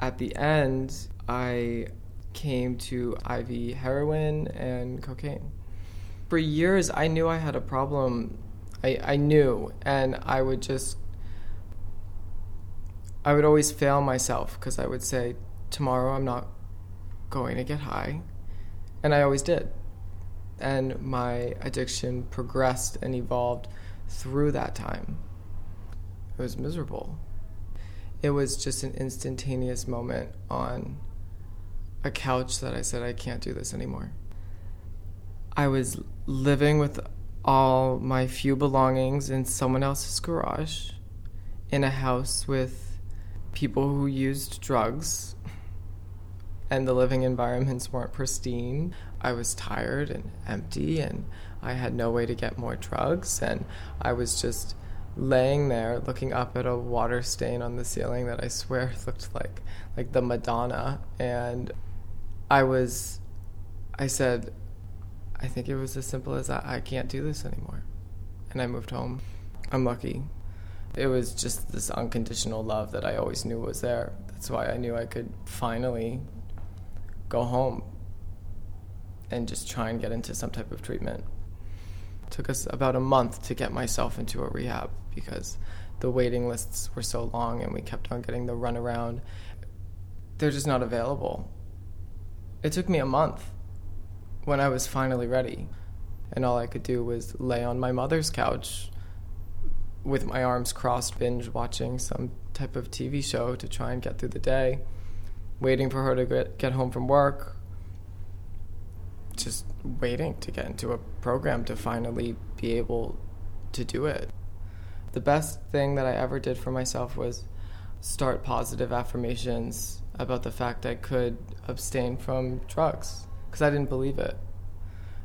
At the end, I came to IV heroin and cocaine. For years, I knew I had a problem. I, I knew, and I would just, I would always fail myself because I would say, tomorrow I'm not going to get high. And I always did. And my addiction progressed and evolved through that time. It was miserable. It was just an instantaneous moment on a couch that I said, I can't do this anymore. I was living with all my few belongings in someone else's garage in a house with people who used drugs and the living environments weren't pristine. I was tired and empty, and I had no way to get more drugs, and I was just laying there looking up at a water stain on the ceiling that I swear looked like like the Madonna. And I was I said I think it was as simple as I, I can't do this anymore. And I moved home. I'm lucky. It was just this unconditional love that I always knew was there. That's why I knew I could finally go home and just try and get into some type of treatment. Took us about a month to get myself into a rehab because the waiting lists were so long and we kept on getting the runaround. They're just not available. It took me a month when I was finally ready, and all I could do was lay on my mother's couch with my arms crossed, binge watching some type of TV show to try and get through the day waiting for her to get, get home from work, just waiting to get into a program to finally be able to do it. The best thing that I ever did for myself was start positive affirmations about the fact I could abstain from drugs because I didn't believe it.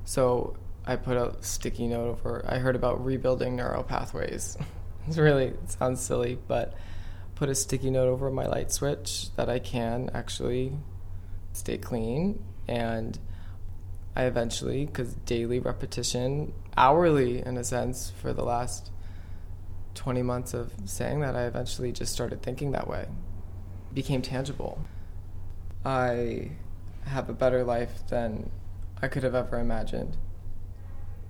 So I put a sticky note over. I heard about rebuilding neural pathways. it's really it sounds silly, but put a sticky note over my light switch that I can actually stay clean. And I eventually, because daily repetition, hourly in a sense, for the last 20 months of saying that, I eventually just started thinking that way. Became tangible. I have a better life than I could have ever imagined.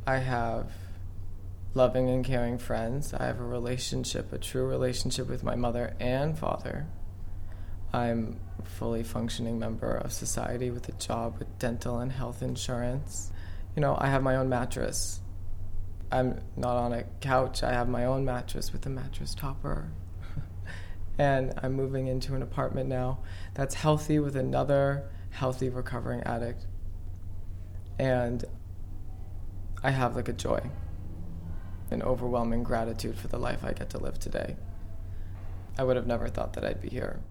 I have loving and caring friends. I have a relationship, a true relationship with my mother and father. I'm a fully functioning member of society with a job with dental and health insurance. You know, I have my own mattress. I'm not on a couch. I have my own mattress with a mattress topper. and I'm moving into an apartment now that's healthy with another healthy recovering addict. And I have like a joy an overwhelming gratitude for the life I get to live today. I would have never thought that I'd be here.